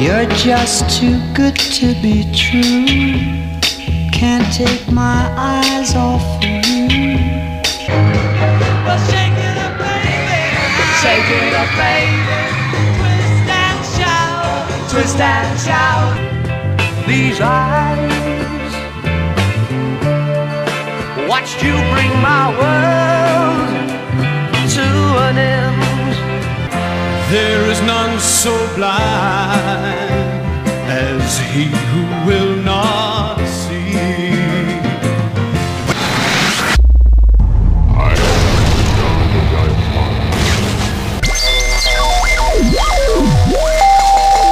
You're just too good to be true. Can't take my eyes off of you. Well, shake it up, baby. Shake it up, baby. Twist and shout. Twist and shout. These eyes watched you bring my world to an end. There is none so blind as he who will not see.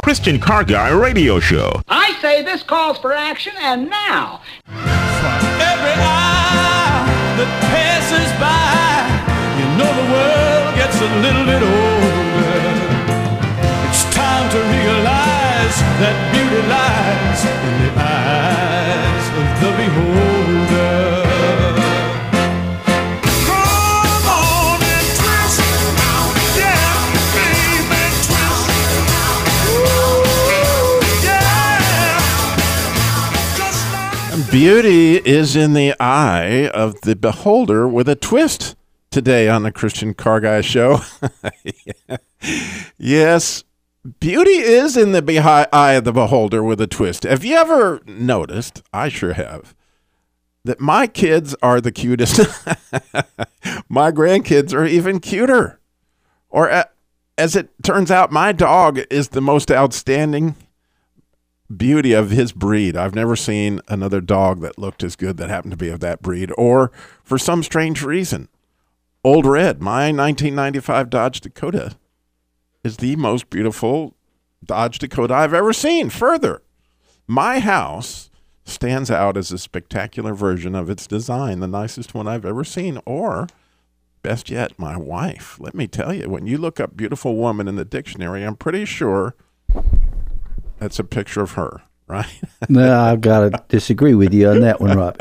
Christian Car Guy Radio Show. I say this calls for action, and now. Every eye that passes by, you know the world gets a little bit older. To realize that beauty lies in the eyes of the beholder. Beauty is in the eye of the beholder with a twist today on the Christian Car Guy Show. yes, beauty is in the behi- eye of the beholder with a twist. Have you ever noticed? I sure have. That my kids are the cutest. my grandkids are even cuter. Or, as it turns out, my dog is the most outstanding beauty of his breed. I've never seen another dog that looked as good that happened to be of that breed, or for some strange reason. Old Red, my 1995 Dodge Dakota, is the most beautiful Dodge Dakota I've ever seen. Further, my house stands out as a spectacular version of its design, the nicest one I've ever seen, or best yet, my wife. Let me tell you, when you look up beautiful woman in the dictionary, I'm pretty sure that's a picture of her, right? No, I've got to disagree with you on that one, Robbie.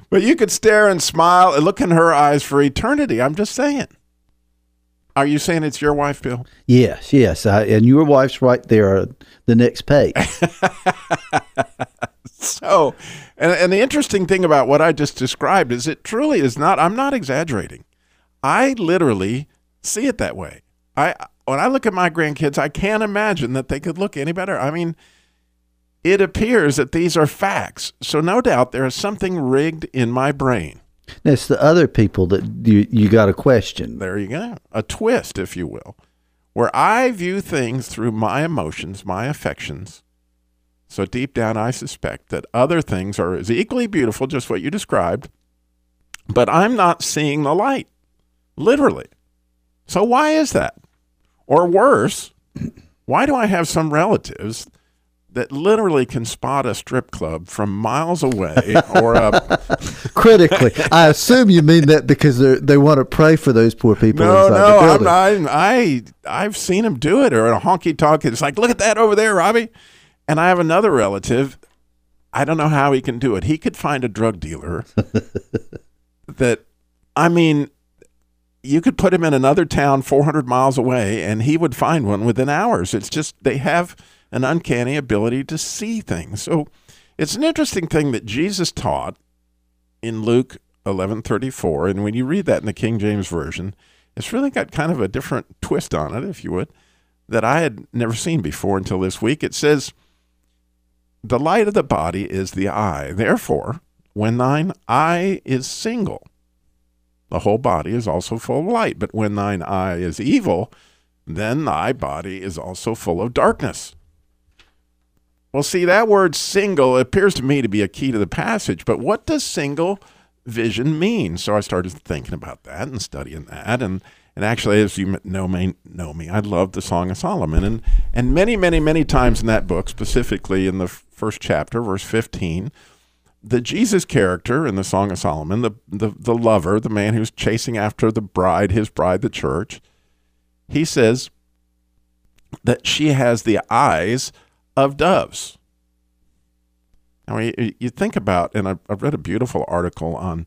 but you could stare and smile and look in her eyes for eternity. I'm just saying. Are you saying it's your wife, Bill? Yes, yes. I, and your wife's right there, the next page. So, and, and the interesting thing about what I just described is it truly is not, I'm not exaggerating. I literally see it that way. I, when I look at my grandkids, I can't imagine that they could look any better. I mean, it appears that these are facts. So, no doubt there is something rigged in my brain. It's the other people that you, you got a question. There you go. A twist, if you will, where I view things through my emotions, my affections. So deep down, I suspect that other things are as equally beautiful, just what you described, but I'm not seeing the light, literally. So why is that? Or worse, why do I have some relatives that literally can spot a strip club from miles away or a Critically, I assume you mean that because they they want to pray for those poor people No, no, I'm not. I I've seen him do it, or in a honky tonk. It's like, look at that over there, Robbie. And I have another relative. I don't know how he can do it. He could find a drug dealer that, I mean, you could put him in another town 400 miles away, and he would find one within hours. It's just they have an uncanny ability to see things. So it's an interesting thing that Jesus taught in Luke 11:34 and when you read that in the King James version it's really got kind of a different twist on it if you would that I had never seen before until this week. It says the light of the body is the eye. Therefore when thine eye is single the whole body is also full of light. But when thine eye is evil then thy body is also full of darkness well, see, that word single appears to me to be a key to the passage, but what does single vision mean? So I started thinking about that and studying that. And, and actually, as you know me, know me, I love the Song of Solomon. And, and many, many, many times in that book, specifically in the first chapter, verse 15, the Jesus character in the Song of Solomon, the, the, the lover, the man who's chasing after the bride, his bride, the church, he says that she has the eyes of doves. I mean, you think about, and I've, read a beautiful article on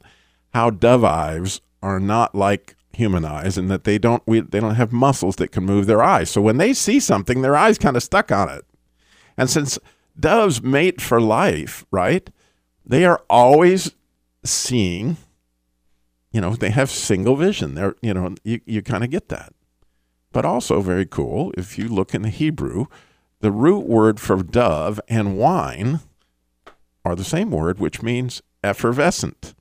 how dove eyes are not like human eyes and that they don't we, they don't have muscles that can move their eyes. So when they see something, their eyes kind of stuck on it. And since doves mate for life, right? They are always seeing, you know, they have single vision. They're, you know, you, you kind of get that. But also very cool, if you look in the Hebrew, the root word for dove and wine are the same word, which means effervescent.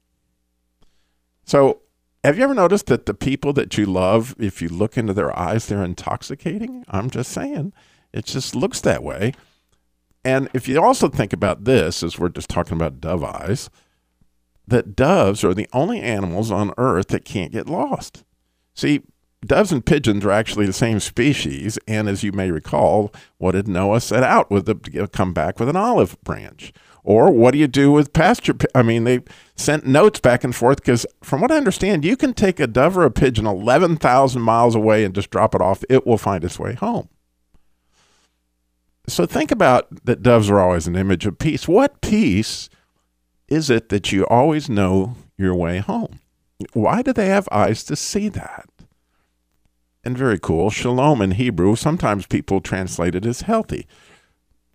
So, have you ever noticed that the people that you love, if you look into their eyes, they're intoxicating? I'm just saying. It just looks that way. And if you also think about this, as we're just talking about dove eyes, that doves are the only animals on earth that can't get lost. See, doves and pigeons are actually the same species, and as you may recall, what did Noah set out with to come back with an olive branch? Or what do you do with pasture? I mean, they sent notes back and forth because, from what I understand, you can take a dove or a pigeon 11,000 miles away and just drop it off. It will find its way home. So think about that doves are always an image of peace. What peace is it that you always know your way home? Why do they have eyes to see that? And very cool, shalom in Hebrew, sometimes people translate it as healthy.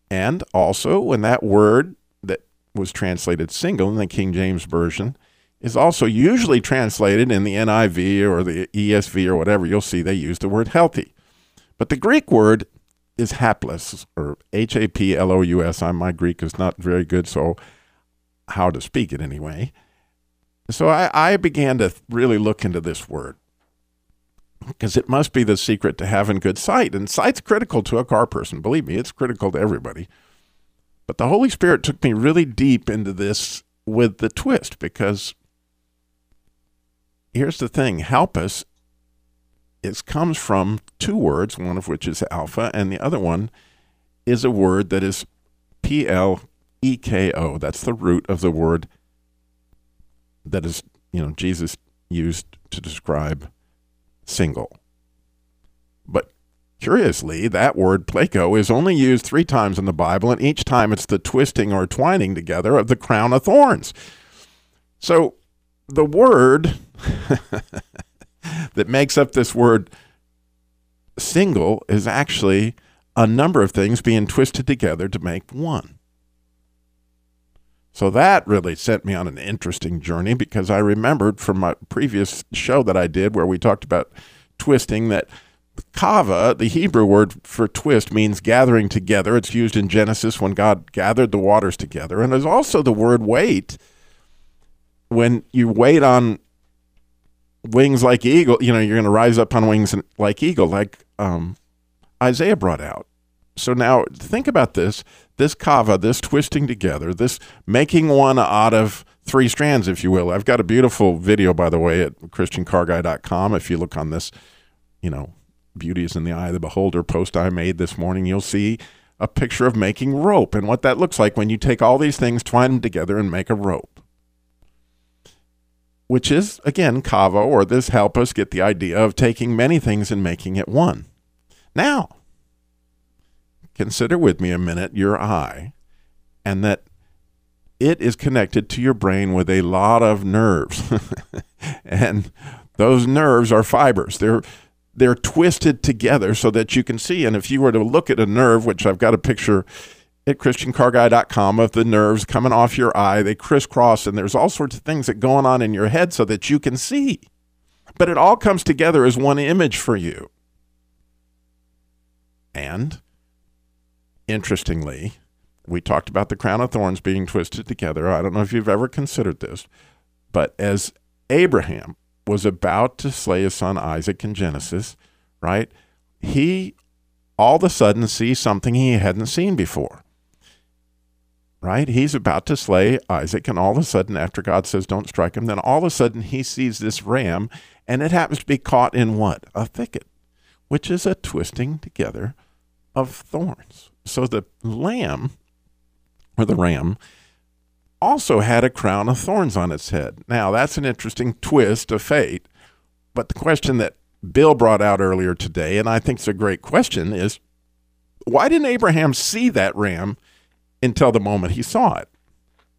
And also, when that word that was translated single in the King James Version is also usually translated in the NIV or the ESV or whatever, you'll see they use the word healthy. But the Greek word is haplous or H A P L O U S. My Greek is not very good, so how to speak it anyway. So I, I began to really look into this word because it must be the secret to having good sight. And sight's critical to a car person. Believe me, it's critical to everybody. But the Holy Spirit took me really deep into this with the twist because here's the thing haplous it comes from two words, one of which is alpha, and the other one is a word that is P L E K O. That's the root of the word that is, you know, Jesus used to describe single. But curiously, that word pleko is only used three times in the Bible, and each time it's the twisting or twining together of the crown of thorns. So the word that makes up this word single is actually a number of things being twisted together to make one. So that really sent me on an interesting journey because I remembered from my previous show that I did where we talked about twisting that kava, the Hebrew word for twist, means gathering together. It's used in Genesis when God gathered the waters together. And there's also the word wait. When you wait on wings like eagle, you know, you're going to rise up on wings like eagle, like um, Isaiah brought out. So now think about this this kava, this twisting together, this making one out of three strands, if you will. I've got a beautiful video, by the way, at ChristianCarGuy.com. If you look on this, you know, Beauty is in the Eye of the Beholder post I made this morning, you'll see a picture of making rope and what that looks like when you take all these things, twine them together, and make a rope which is, again, kava, or this haplous get the idea of taking many things and making it one. Now, consider with me a minute your eye, and that it is connected to your brain with a lot of nerves. and those nerves are fibers. They're they're twisted together so that you can see. And if you were to look at a nerve, which I've got a picture at christiancarguy.com of the nerves coming off your eye. They crisscross, and there's all sorts of things that going on in your head so that you can see. But it all comes together as one image for you. And interestingly, we talked about the crown of thorns being twisted together. I don't know if you've ever considered this, but as Abraham was about to slay his son Isaac in Genesis, right? He all of a sudden sees something he hadn't seen before right? He's about to slay Isaac, and all of a sudden, after God says, Don't strike him, then all of a sudden he sees this ram, and it happens to be caught in what? A thicket, which is a twisting together of thorns. So the lamb, or the ram, also had a crown of thorns on its head. Now, that's an interesting twist of fate. But the question that Bill brought out earlier today, and I think it's a great question, is why didn't Abraham see that ram until the moment he saw it.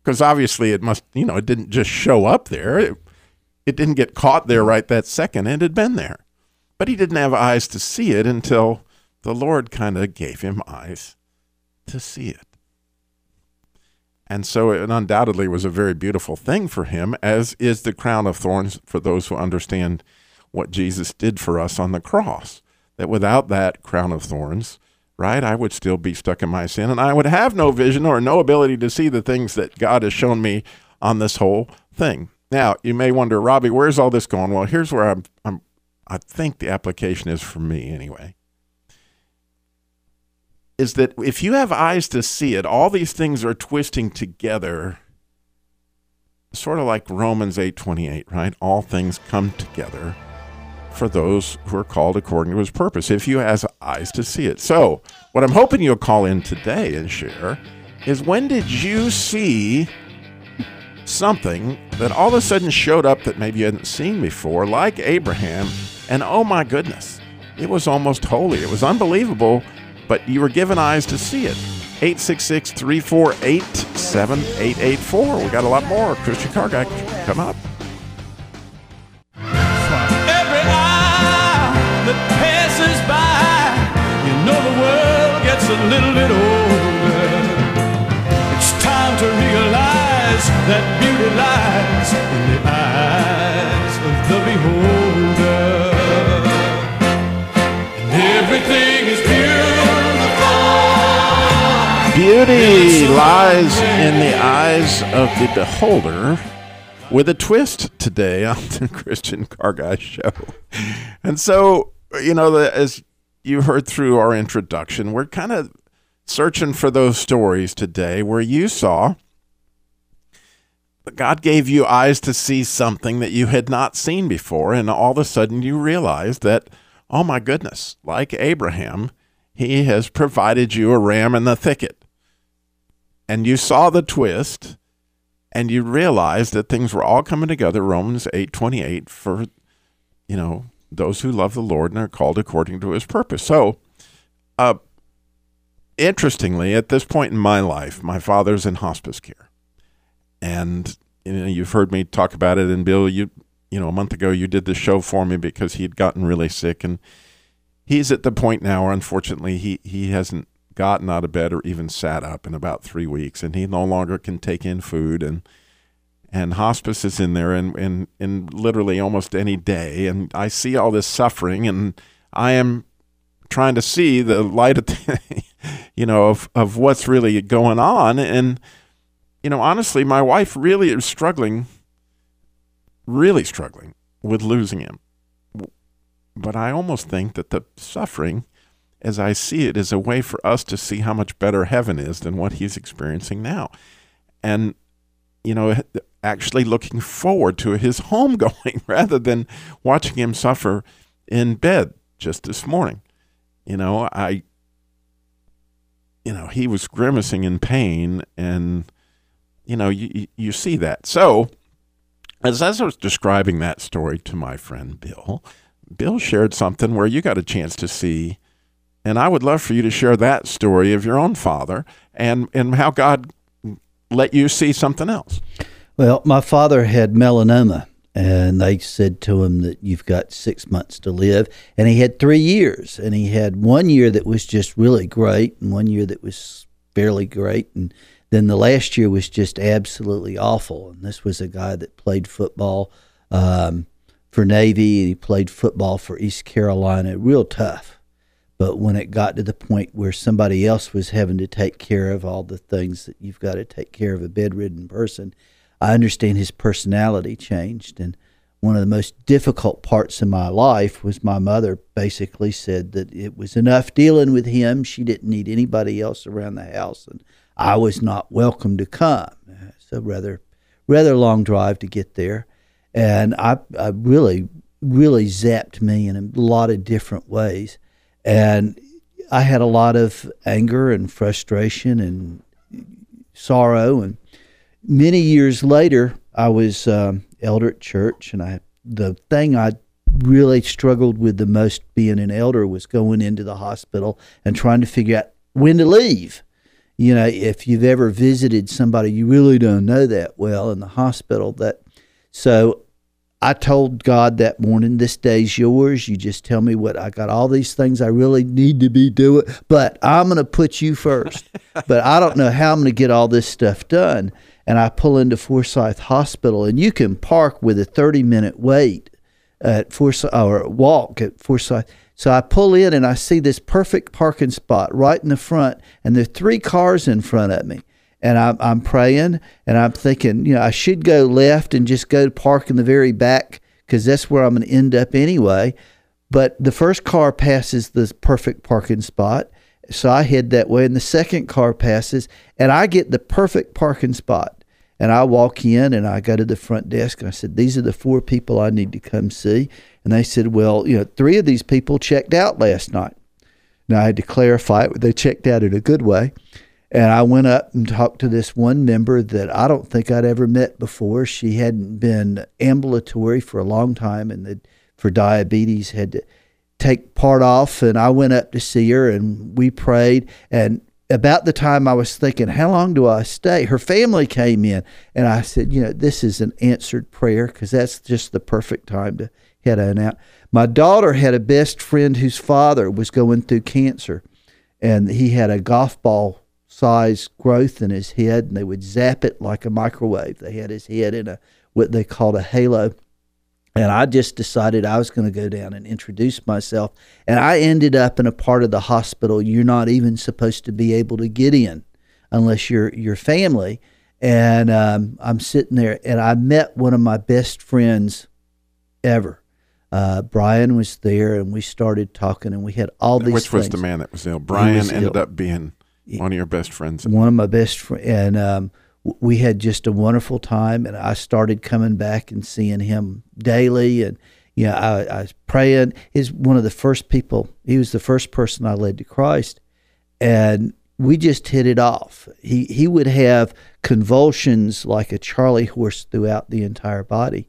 Because obviously it must, you know, it didn't just show up there. It, it didn't get caught there right that second. It had been there. But he didn't have eyes to see it until the Lord kind of gave him eyes to see it. And so it undoubtedly was a very beautiful thing for him, as is the crown of thorns for those who understand what Jesus did for us on the cross. That without that crown of thorns, right, I would still be stuck in my sin and I would have no vision or no ability to see the things that God has shown me on this whole thing. Now, you may wonder, Robbie, where's all this going? Well, here's where I'm, I'm I think the application is for me anyway. Is that if you have eyes to see it, all these things are twisting together sort of like Romans 8:28, right? All things come together for those who are called according to his purpose, if you have eyes to see it. So, what I'm hoping you'll call in today and share is when did you see something that all of a sudden showed up that maybe you hadn't seen before, like Abraham, and oh my goodness, it was almost holy. It was unbelievable, but you were given eyes to see it. 866 348 7884. We got a lot more. Christian Car Guy, come up. Every eye that passes by, you know the world gets a little bit older. It's time to realize that beauty lies in the eyes of the beholder. Beauty lies in the eyes of the beholder with a twist today on the Christian Car Guy Show. And so, you know, as you heard through our introduction, we're kind of searching for those stories today where you saw God gave you eyes to see something that you had not seen before, and all of a sudden you realized that, oh my goodness, like Abraham, he has provided you a ram in the thicket and you saw the twist and you realized that things were all coming together romans 8.28 for you know those who love the lord and are called according to his purpose. So uh, interestingly at this point in my life my father's in hospice care. And you know you've heard me talk about it and bill you you know a month ago you did the show for me because he had gotten really sick and he's at the point now where unfortunately he he hasn't gotten out of bed or even sat up in about three weeks, and he no longer can take in food and and hospice is in there and in, in literally almost any day and I see all this suffering and I am trying to see the light at the, you know of, of what's really going on and you know honestly my wife really is struggling really struggling with losing him. But I almost think that the suffering as I see it, is a way for us to see how much better heaven is than what he's experiencing now. And, you know, actually looking forward to his homegoing rather than watching him suffer in bed just this morning. You know, I, you know, he was grimacing in pain and, you know, you, you see that. So, as I was describing that story to my friend Bill, Bill shared something where you got a chance to see and I would love for you to share that story of your own father and, and how God let you see something else. Well, my father had melanoma, and they said to him that you've got six months to live. And he had three years, and he had one year that was just really great, and one year that was fairly great, and then the last year was just absolutely awful. And this was a guy that played football um, for Navy, and he played football for East Carolina, real tough. But when it got to the point where somebody else was having to take care of all the things that you've got to take care of a bedridden person, I understand his personality changed. And one of the most difficult parts of my life was my mother basically said that it was enough dealing with him. She didn't need anybody else around the house, and I was not welcome to come. So rather, rather long drive to get there, and I, I really, really zapped me in a lot of different ways. And I had a lot of anger and frustration and sorrow. And many years later, I was um, elder at church, and I the thing I really struggled with the most being an elder was going into the hospital and trying to figure out when to leave. You know, if you've ever visited somebody you really don't know that well in the hospital, that so I told God that morning, this day's yours. You just tell me what I got all these things I really need to be doing, but I'm going to put you first. but I don't know how I'm going to get all this stuff done. And I pull into Forsyth Hospital, and you can park with a 30 minute wait at Forsyth or walk at Forsyth. So I pull in and I see this perfect parking spot right in the front, and there are three cars in front of me and I'm, I'm praying and I'm thinking, you know, I should go left and just go to park in the very back because that's where I'm going to end up anyway. But the first car passes the perfect parking spot. So I head that way, and the second car passes, and I get the perfect parking spot. And I walk in and I go to the front desk and I said, These are the four people I need to come see. And they said, Well, you know, three of these people checked out last night. Now I had to clarify it. They checked out in a good way. And I went up and talked to this one member that I don't think I'd ever met before. She hadn't been ambulatory for a long time and that for diabetes had to take part off. And I went up to see her and we prayed. And about the time I was thinking, how long do I stay? Her family came in and I said, you know, this is an answered prayer because that's just the perfect time to head on out. My daughter had a best friend whose father was going through cancer and he had a golf ball size growth in his head, and they would zap it like a microwave. They had his head in a what they called a halo. And I just decided I was going to go down and introduce myself. And I ended up in a part of the hospital you're not even supposed to be able to get in unless you're your family. And um, I'm sitting there, and I met one of my best friends ever. Uh, Brian was there, and we started talking, and we had all these. Which was the man that was ill? Brian was ended ill. up being one of your best friends. one of my best friends, and um, we had just a wonderful time. And I started coming back and seeing him daily, and you know, I, I was praying. He's one of the first people. He was the first person I led to Christ, and we just hit it off. He he would have convulsions like a Charlie horse throughout the entire body,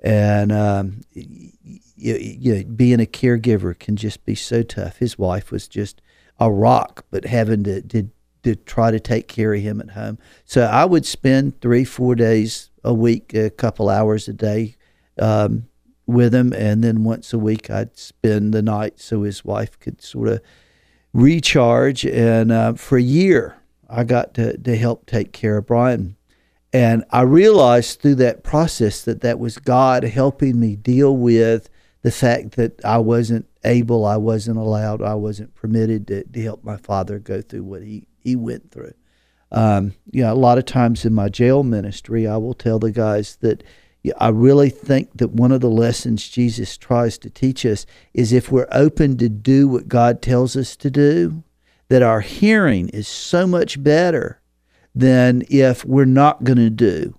and um, you, you, being a caregiver can just be so tough. His wife was just a rock, but having to, to to try to take care of him at home. So I would spend three, four days a week, a couple hours a day um, with him, and then once a week I'd spend the night so his wife could sort of recharge. And uh, for a year, I got to, to help take care of Brian. And I realized through that process that that was God helping me deal with the fact that I wasn't able, I wasn't allowed, I wasn't permitted to, to help my father go through what he, he went through. Um, you know, a lot of times in my jail ministry, I will tell the guys that yeah, I really think that one of the lessons Jesus tries to teach us is if we're open to do what God tells us to do, that our hearing is so much better than if we're not going to do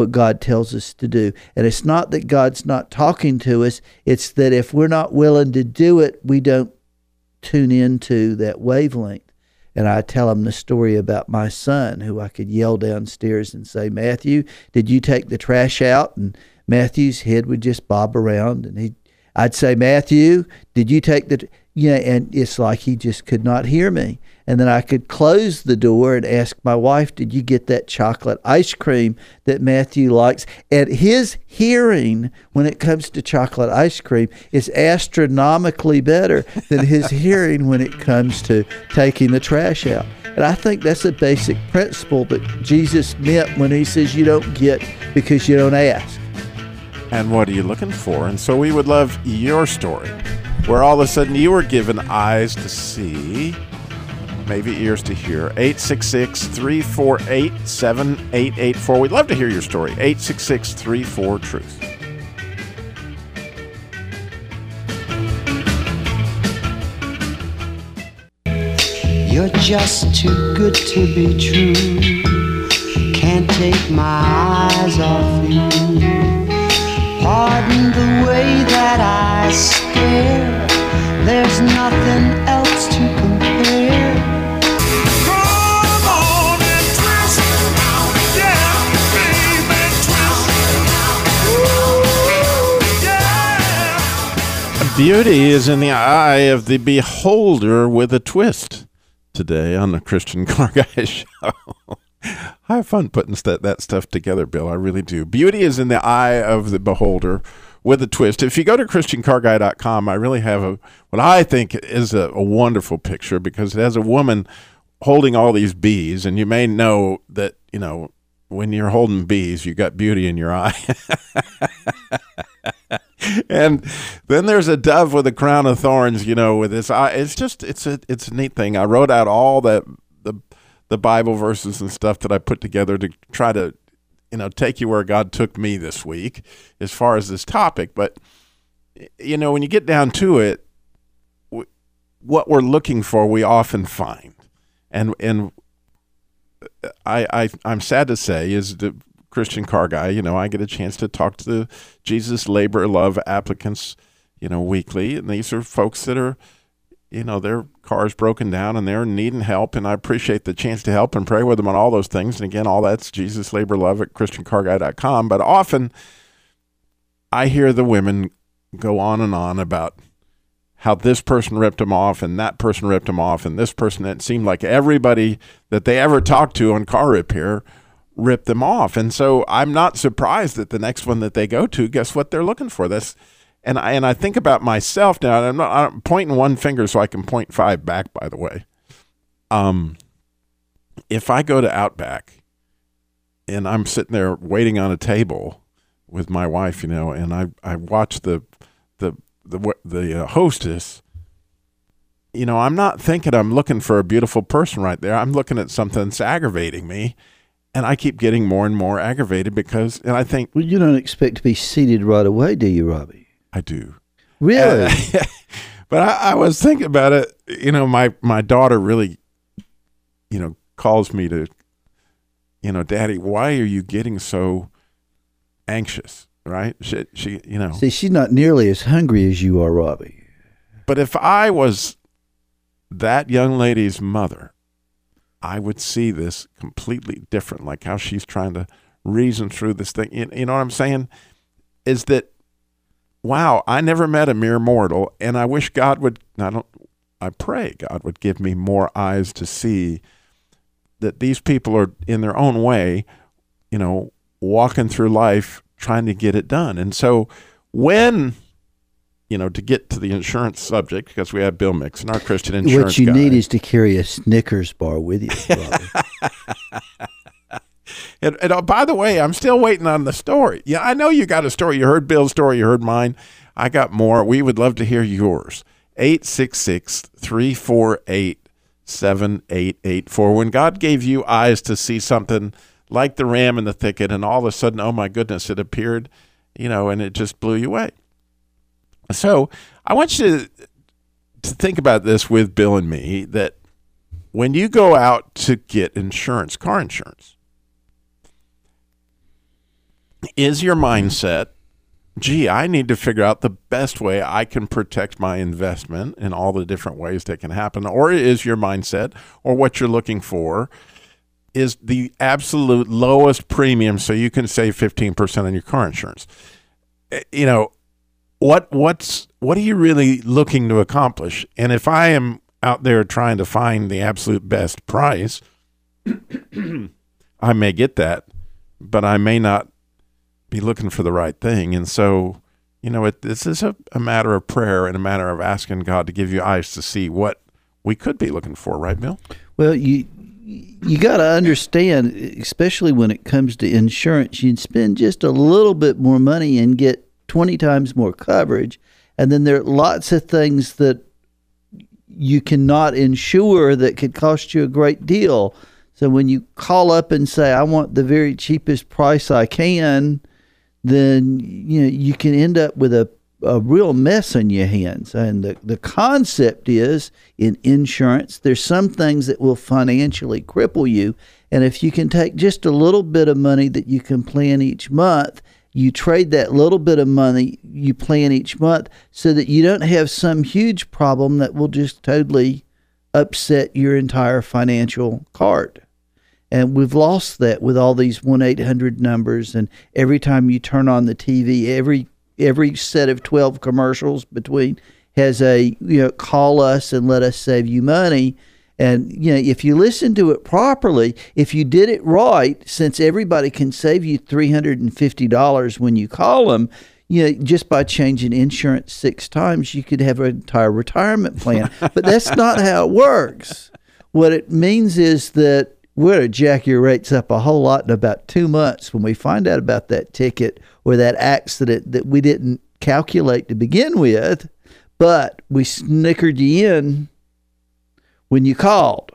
what God tells us to do. And it's not that God's not talking to us, it's that if we're not willing to do it, we don't tune into that wavelength. And I tell him the story about my son, who I could yell downstairs and say, Matthew, did you take the trash out? And Matthew's head would just bob around. And he, I'd say, Matthew, did you take the, you know, and it's like he just could not hear me. And then I could close the door and ask my wife, Did you get that chocolate ice cream that Matthew likes? And his hearing when it comes to chocolate ice cream is astronomically better than his hearing when it comes to taking the trash out. And I think that's a basic principle that Jesus meant when he says you don't get because you don't ask. And what are you looking for? And so we would love your story, where all of a sudden you were given eyes to see, maybe ears to hear. 866 348 7884. We'd love to hear your story. 866 34 Truth. You're just too good to be true. Can't take my eyes off you. Pardon the way that I stare. There's nothing else Beauty is in the eye of the beholder with a twist. Today on the Christian Car Guy Show. I have fun putting st- that stuff together, Bill. I really do. Beauty is in the eye of the beholder with a twist. If you go to christiancarguy.com, I really have a what I think is a, a wonderful picture because it has a woman holding all these bees, and you may know that you know when you're holding bees, you got beauty in your eye. and then there's a dove with a crown of thorns, you know, with this. It's just it's a it's a neat thing. I wrote out all the the the Bible verses and stuff that I put together to try to you know take you where God took me this week as far as this topic. But you know, when you get down to it, what we're looking for, we often find, and and I, I I'm sad to say is the Christian car guy. You know, I get a chance to talk to the Jesus Labor Love applicants, you know, weekly, and these are folks that are, you know, their car's broken down and they're needing help, and I appreciate the chance to help and pray with them on all those things. And again, all that's Jesus Labor Love at ChristianCarGuy.com. But often, I hear the women go on and on about how this person ripped them off and that person ripped them off and this person it seemed like everybody that they ever talked to on car repair ripped them off. And so i'm not surprised that the next one that they go to guess what they're looking for? This and i and i think about myself now i'm not i'm pointing one finger so i can point five back by the way. Um if i go to outback and i'm sitting there waiting on a table with my wife you know and i i watch the the the the uh, hostess, you know, I'm not thinking I'm looking for a beautiful person right there. I'm looking at something that's aggravating me, and I keep getting more and more aggravated because, and I think, well, you don't expect to be seated right away, do you, Robbie? I do. Really? Uh, but I, I was thinking about it. You know, my my daughter really, you know, calls me to, you know, Daddy, why are you getting so anxious? right? She, she, you know. See, she's not nearly as hungry as you are, Robbie. But if I was that young lady's mother, I would see this completely different. Like how she's trying to reason through this thing. You, know what I'm saying? Is that wow? I never met a mere mortal, and I wish God would. I don't. I pray God would give me more eyes to see that these people are in their own way, you know, walking through life trying to get it done. And so when you know, to get to the insurance subject, because we have Bill Mixon, our Christian insurance. What you guy. need is to carry a Snickers bar with you. and, and oh, by the way, I'm still waiting on the story. Yeah, I know you got a story. You heard Bill's story. You heard mine. I got more. We would love to hear yours. 866 348 7884. When God gave you eyes to see something like the ram in the thicket, and all of a sudden, oh my goodness, it appeared, you know, and it just blew you away. So I want you to, to think about this with Bill and me that when you go out to get insurance, car insurance, is your mindset, gee, I need to figure out the best way I can protect my investment in all the different ways that can happen? Or is your mindset, or what you're looking for, is the absolute lowest premium so you can save 15% on your car insurance. Eh, you know, what what's what are you really looking to accomplish? And if I am out there trying to find the absolute best price, I may get that, but I may not be looking for the right thing. And so, you know, it, this is a, a matter of prayer and a matter of asking God to give you eyes to see what we could be looking for, right, Bill? Well, you you got to understand, especially when it comes to insurance, you'd spend just a little bit more money and get 20 times more coverage. And then there are lots of things that you cannot insure that could cost you a great deal. So when you call up and say, I want the very cheapest price I can, then you know you can end up with a a real mess in your hands. And the, the concept is in insurance, there's some things that will financially cripple you. And if you can take just a little bit of money that you can plan each month, you trade that little bit of money you plan each month so that you don't have some huge problem that will just totally upset your entire financial cart. And we've lost that with all these 1 800 numbers. And every time you turn on the TV, every every set of 12 commercials between has a you know call us and let us save you money and you know if you listen to it properly if you did it right since everybody can save you $350 when you call them you know, just by changing insurance six times, you could have an entire retirement plan. but that's not how it works. What it means is that we're going to jack your rates up a whole lot in about two months when we find out about that ticket or that accident that we didn't calculate to begin with, but we snickered you in when you called.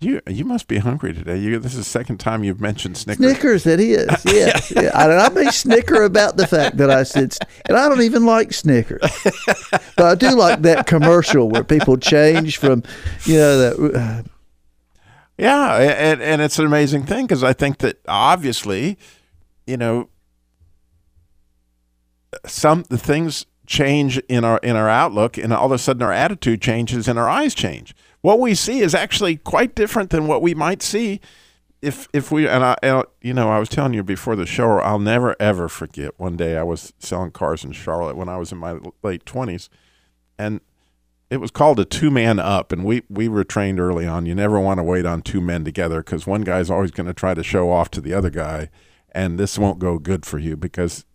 You you must be hungry today. You this is the second time you've mentioned Snickers. Snickers, it is. Yes. yeah. I, I may snicker about the fact that I said, and I don't even like Snickers, but I do like that commercial where people change from, you know, that. Uh, Yeah, and and it's an amazing thing because I think that obviously, you know, some the things change in our in our outlook, and all of a sudden our attitude changes and our eyes change. What we see is actually quite different than what we might see if if we and I and, you know I was telling you before the show. I'll never ever forget. One day I was selling cars in Charlotte when I was in my late twenties, and it was called a two man up and we we were trained early on you never want to wait on two men together because one guy's always going to try to show off to the other guy and this won't go good for you because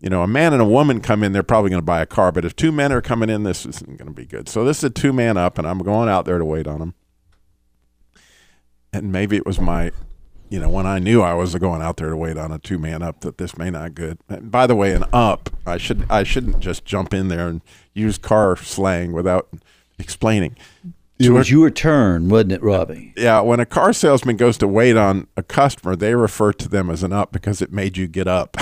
you know a man and a woman come in they're probably going to buy a car but if two men are coming in this isn't going to be good so this is a two man up and i'm going out there to wait on them and maybe it was my you know, when I knew I was going out there to wait on a two man up, that this may not good. And by the way, an up, I should I shouldn't just jump in there and use car slang without explaining. It was your turn, wasn't it, Robbie? Yeah, when a car salesman goes to wait on a customer, they refer to them as an up because it made you get up.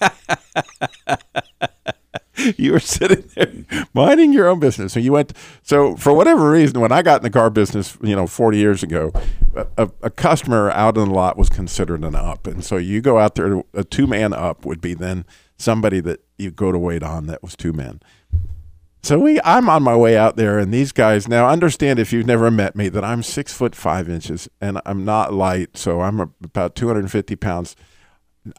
you were sitting there minding your own business, and you went. So for whatever reason, when I got in the car business, you know, forty years ago, a, a customer out in the lot was considered an up, and so you go out there. A two man up would be then somebody that you go to wait on that was two men. So we, I'm on my way out there, and these guys. Now, understand if you've never met me that I'm six foot five inches, and I'm not light, so I'm about 250 pounds.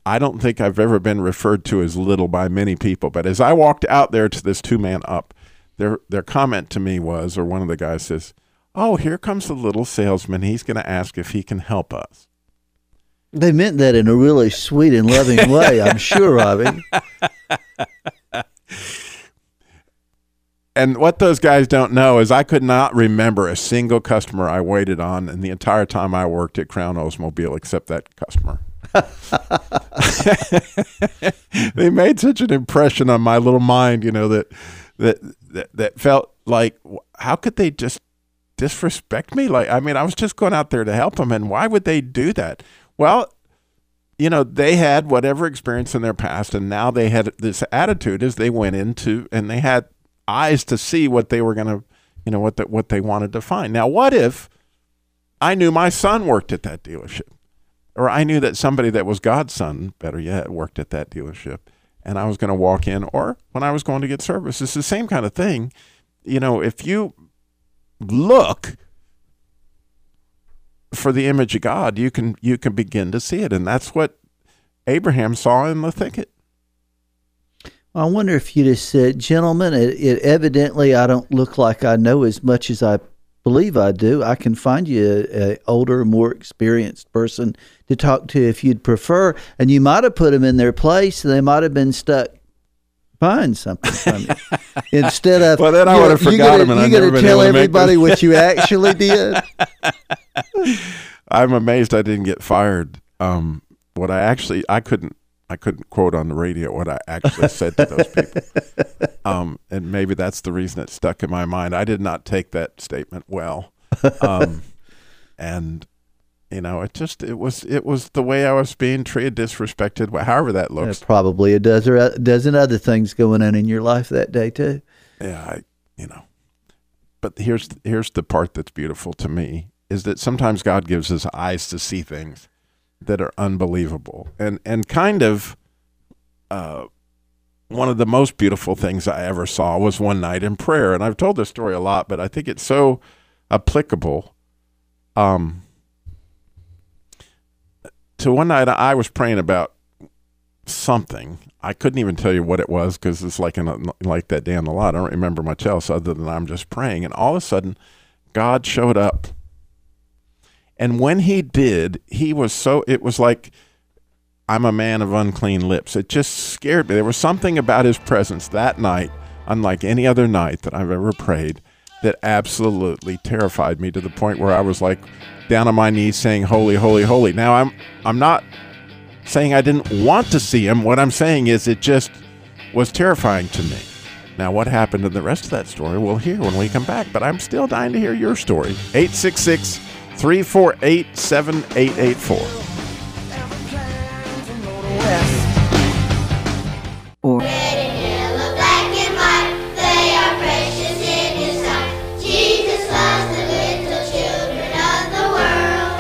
I don't think I've ever been referred to as little by many people, but as I walked out there to this two man up, their their comment to me was, or one of the guys says, "Oh, here comes the little salesman. He's going to ask if he can help us." They meant that in a really sweet and loving way, I'm sure, Robbie. and what those guys don't know is I could not remember a single customer I waited on in the entire time I worked at Crown Oldsmobile except that customer. they made such an impression on my little mind, you know, that that that, that felt like how could they just disrespect me? Like I mean, I was just going out there to help them and why would they do that? Well, you know, they had whatever experience in their past and now they had this attitude as they went into and they had eyes to see what they were going to, you know, what the, what they wanted to find. Now, what if I knew my son worked at that dealership, or I knew that somebody that was God's son, better yet, worked at that dealership, and I was going to walk in, or when I was going to get service, it's the same kind of thing. You know, if you look for the image of God, you can you can begin to see it, and that's what Abraham saw in the thicket. I wonder if you'd have said, gentlemen, it, it evidently I don't look like I know as much as I believe I do. I can find you a, a, older, more experienced person to talk to if you'd prefer. And you might have put them in their place, and they might have been stuck buying something from you instead of. well, then I would have forgot them, and I never been tell everybody what you actually did. I'm amazed I didn't get fired. Um, what I actually I couldn't I couldn't quote on the radio what I actually said to those people. Um, and maybe that's the reason it stuck in my mind. I did not take that statement well. Um, and you know, it just it was it was the way I was being treated, disrespected, however that looks. There's probably a dozen a dozen other things going on in your life that day too. Yeah, I you know. But here's here's the part that's beautiful to me is that sometimes God gives us eyes to see things that are unbelievable. And and kind of uh, one of the most beautiful things I ever saw was one night in prayer. And I've told this story a lot but I think it's so applicable. Um, to one night I was praying about something. I couldn't even tell you what it was because it's like in like that day on the lot. I don't remember much else other than I'm just praying. And all of a sudden God showed up and when he did, he was so, it was like I'm a man of unclean lips. It just scared me. There was something about his presence that night, unlike any other night that I've ever prayed, that absolutely terrified me to the point where I was like down on my knees saying, Holy, holy, holy. Now, I'm, I'm not saying I didn't want to see him. What I'm saying is it just was terrifying to me. Now, what happened in the rest of that story, we'll hear when we come back, but I'm still dying to hear your story. 866 348 7884. Red yellow, black and white, they are precious in His sight. Jesus loves the little children of the world.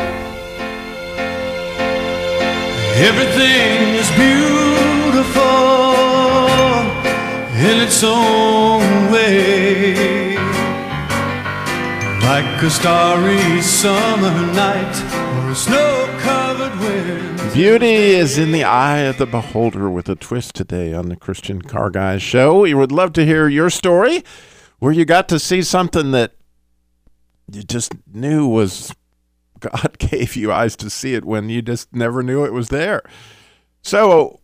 Everything is beautiful in its own Like a starry summer night or a snow covered wind. Beauty is in the eye of the beholder with a twist today on the Christian Car Guys show. We would love to hear your story where you got to see something that you just knew was God gave you eyes to see it when you just never knew it was there. So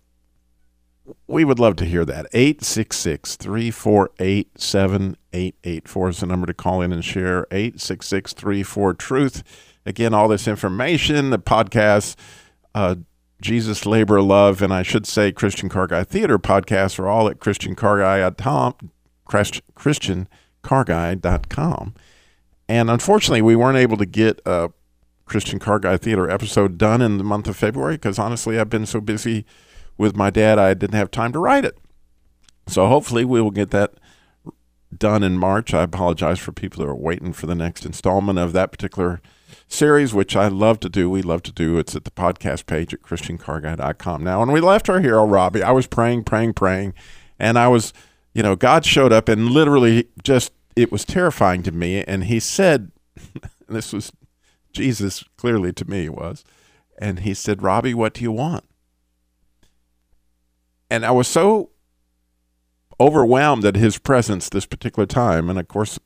we would love to hear that. 866 348 7884 is the number to call in and share. 866 34 Truth. Again, all this information, the podcast, uh, Jesus, Labor, Love, and I should say Christian Car Guy Theater podcasts are all at ChristianCarGuy.com, Christ- ChristianCarGuy.com. And unfortunately, we weren't able to get a Christian Car Guy Theater episode done in the month of February because honestly, I've been so busy with my dad, I didn't have time to write it. So hopefully, we will get that done in March. I apologize for people that are waiting for the next installment of that particular series, which I love to do. We love to do. It's at the podcast page at ChristianCarGuy.com. Now, when we left our hero, Robbie, I was praying, praying, praying, and I was, you know, God showed up and literally just, it was terrifying to me. And he said, this was Jesus clearly to me was, and he said, Robbie, what do you want? And I was so overwhelmed at his presence this particular time. And of course,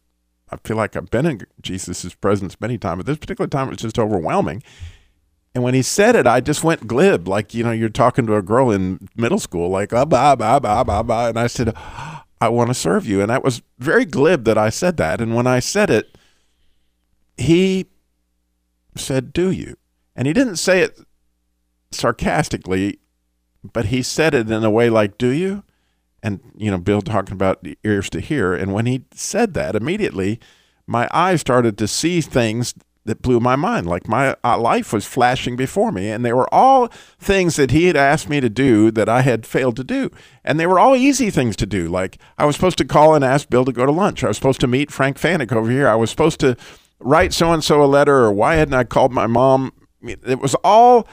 I feel like I've been in Jesus' presence many times, but this particular time it was just overwhelming. And when he said it, I just went glib, like you know, you're talking to a girl in middle school, like ah, bah, bah, bah, bah, bah. and I said, "I want to serve you," and that was very glib that I said that. And when I said it, he said, "Do you?" And he didn't say it sarcastically, but he said it in a way like, "Do you?" and you know bill talking about ears to hear. And when he said that immediately my eyes started to see things that blew my mind. Like my uh, life was flashing before me and they were all things that he had asked me to do that i had failed to do. And they were all easy things to do. Like i was supposed to call and ask bill to go to lunch. I was supposed to meet frank fanek over here. I was supposed to write so and so a letter or why hadn't i called my mom? It was all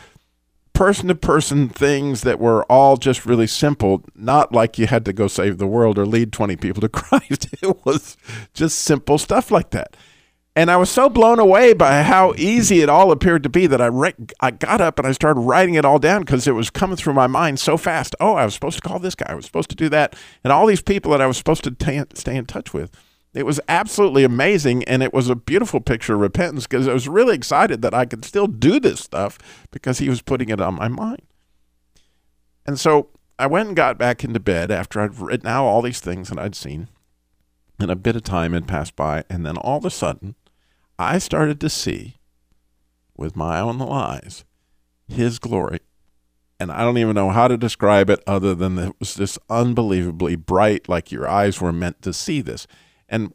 person to person things that were all just really simple, not like you had to go save the world or lead 20 people to Christ. It was just simple stuff like that. And I was so blown away by how easy it all appeared to be that I re- I got up and I started writing it all down because it was coming through my mind so fast. Oh, I was supposed to call this guy. I was supposed to do that. And all these people that I was supposed to t- stay in touch with. It was absolutely amazing, and it was a beautiful picture of repentance because I was really excited that I could still do this stuff because he was putting it on my mind. And so I went and got back into bed after I'd written out all these things that I'd seen, and a bit of time had passed by, and then all of a sudden, I started to see with my own eyes his glory. And I don't even know how to describe it other than it was just unbelievably bright, like your eyes were meant to see this. And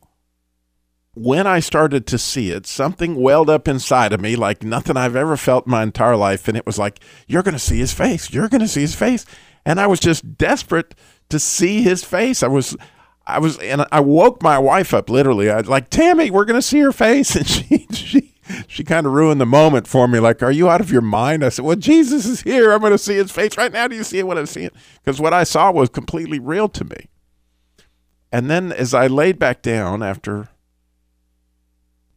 when I started to see it, something welled up inside of me like nothing I've ever felt in my entire life. And it was like, You're going to see his face. You're going to see his face. And I was just desperate to see his face. I was. I was, and I woke my wife up literally. I was like, Tammy, we're going to see her face. And she, she, she kind of ruined the moment for me. Like, are you out of your mind? I said, well, Jesus is here. I'm going to see his face right now. Do you see what I'm seeing? Because what I saw was completely real to me. And then as I laid back down after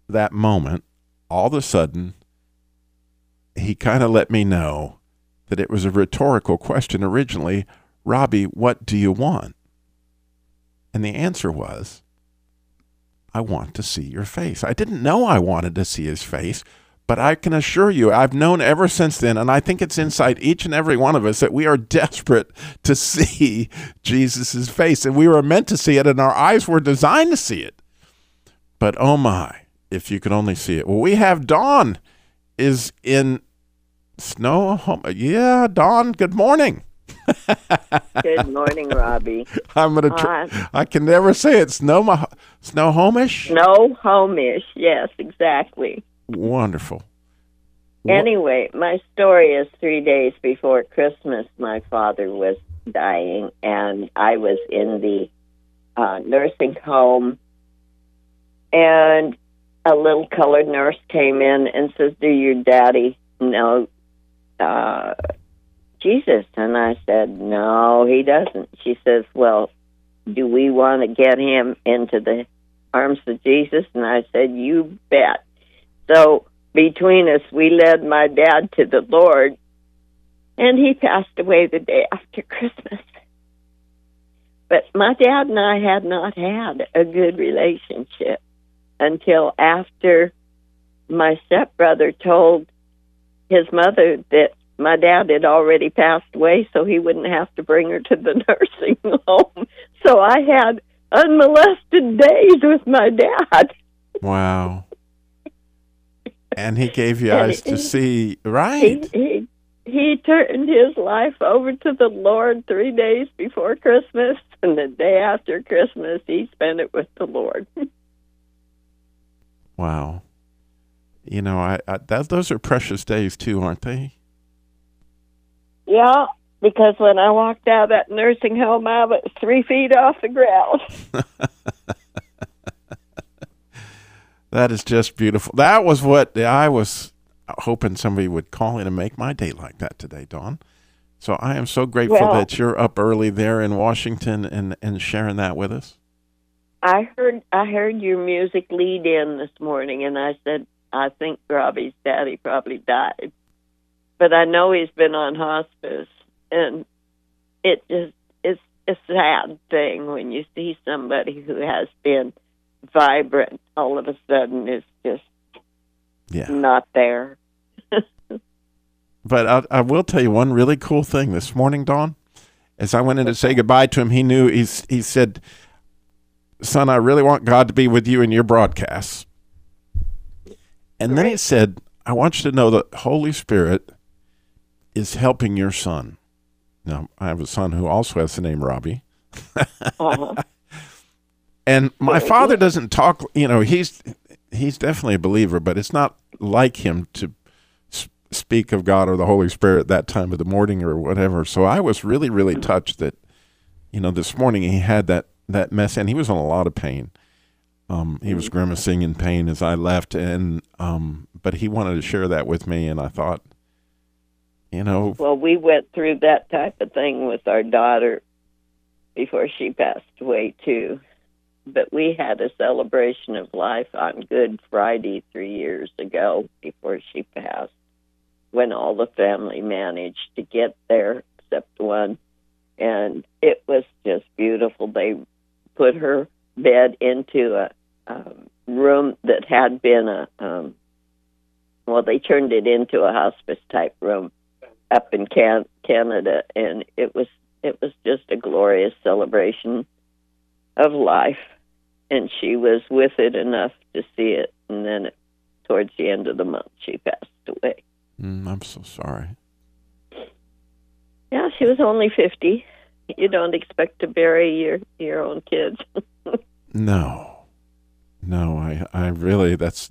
that moment, all of a sudden, he kind of let me know that it was a rhetorical question originally Robbie, what do you want? And the answer was, I want to see your face. I didn't know I wanted to see his face, But I can assure you, I've known ever since then, and I think it's inside each and every one of us that we are desperate to see Jesus' face. And we were meant to see it, and our eyes were designed to see it. But oh my, if you could only see it. Well, we have Dawn is in Snow. Home Yeah, Dawn, good morning. Good morning, Robbie. I'm gonna. Tr- uh, I can never say it. Snow, Snohomish. Snow homish. Yes, exactly. Wonderful. Anyway, my story is three days before Christmas. My father was dying, and I was in the uh, nursing home. And a little colored nurse came in and says, "Do your daddy know uh, Jesus?" And I said, "No, he doesn't." She says, "Well, do we want to get him into the arms of Jesus?" And I said, "You bet." So between us, we led my dad to the Lord, and he passed away the day after Christmas. But my dad and I had not had a good relationship until after my stepbrother told his mother that my dad had already passed away, so he wouldn't have to bring her to the nursing home. So I had unmolested days with my dad. Wow. And he gave you eyes to he- see, He, right? he he turned his life over to the Lord three days before Christmas, and the day after Christmas, he spent it with the Lord. Wow. You know, I, I that those are precious days too, aren't they? yeah, because when I walked out of that nursing home, I was three feet off the ground. That is just beautiful. That was what I was hoping somebody would call in and make my day like that today, Dawn. So I am so grateful that you're up early there in Washington and, and sharing that with us. I heard I heard your music lead in this morning, and I said I think Robbie's daddy probably died, but I know he's been on hospice, and it just it's a sad thing when you see somebody who has been vibrant all of a sudden is just Yeah. not there. But I, I will tell you one really cool thing this morning, Dawn. As I went in to say goodbye to him, he knew he's he said, "Son, I really want God to be with you in your broadcasts." And then he said, "I want you to know that Holy Spirit is helping your son." Now, I have a son who also has the name Robbie. Uh-huh. And my father doesn't talk. You know, he's he's definitely a believer, but it's not like him to speak of God or the Holy Spirit at that time of the morning or whatever. So I was really, really touched that, you know, this morning he had that that mess, and he was in a lot of pain. Um, he was grimacing in pain as I left, and um, but he wanted to share that with me, and I thought, you know, Well, we went through that type of thing with our daughter before she passed away too. But we had a celebration of life on Good Friday three years ago before she passed, when all the family managed to get there except one, and it was just beautiful. They put her bed into a um, room that had been a um, well, they turned it into a hospice type room up in Can- Canada, and it was it was just a glorious celebration of life. And she was with it enough to see it, and then towards the end of the month, she passed away. mm, I'm so sorry. Yeah, she was only fifty. You don't expect to bury your your own kids. No, no, I, I really, that's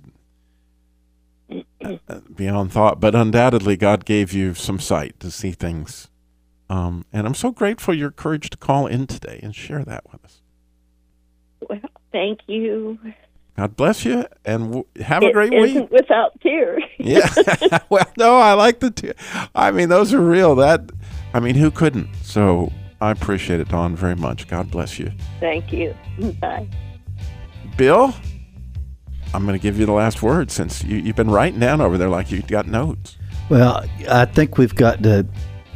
uh, beyond thought. But undoubtedly, God gave you some sight to see things. Um, and I'm so grateful your courage to call in today and share that with us. Well, thank you. God bless you and w- have a It great isn't week. without tears. Yeah. well, no, I like the. tears. I mean, those are real. That, I mean, who couldn't? So I appreciate it, Dawn, very much. God bless you. Thank you. Bye. Bill, I'm going to give you the last word since you, you've been writing down over there like you've got notes. Well, I think we've got to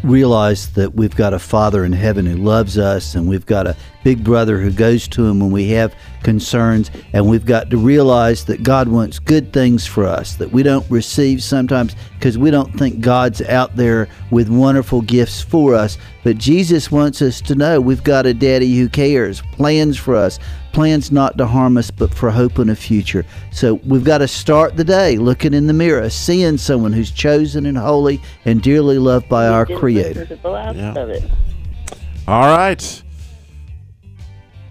realize that we've got a Father in heaven who loves us, and we've got a big brother who goes to him when we have concerns. And we've got to realize that God wants good things for us, that we don't receive sometimes because we don't think God's out there with wonderful gifts for us. But Jesus wants us to know we've got a daddy who cares, plans for us, plans not to harm us, but for hope in a future. So we've got to start the day looking in the mirror, seeing someone who's chosen and holy and dearly loved by our Creator. the last Yeah. of it. All right.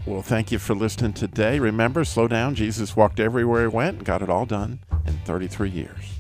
Well, thank you for listening today. Remember, slow down. Jesus walked everywhere he went and got it all done in 33 years.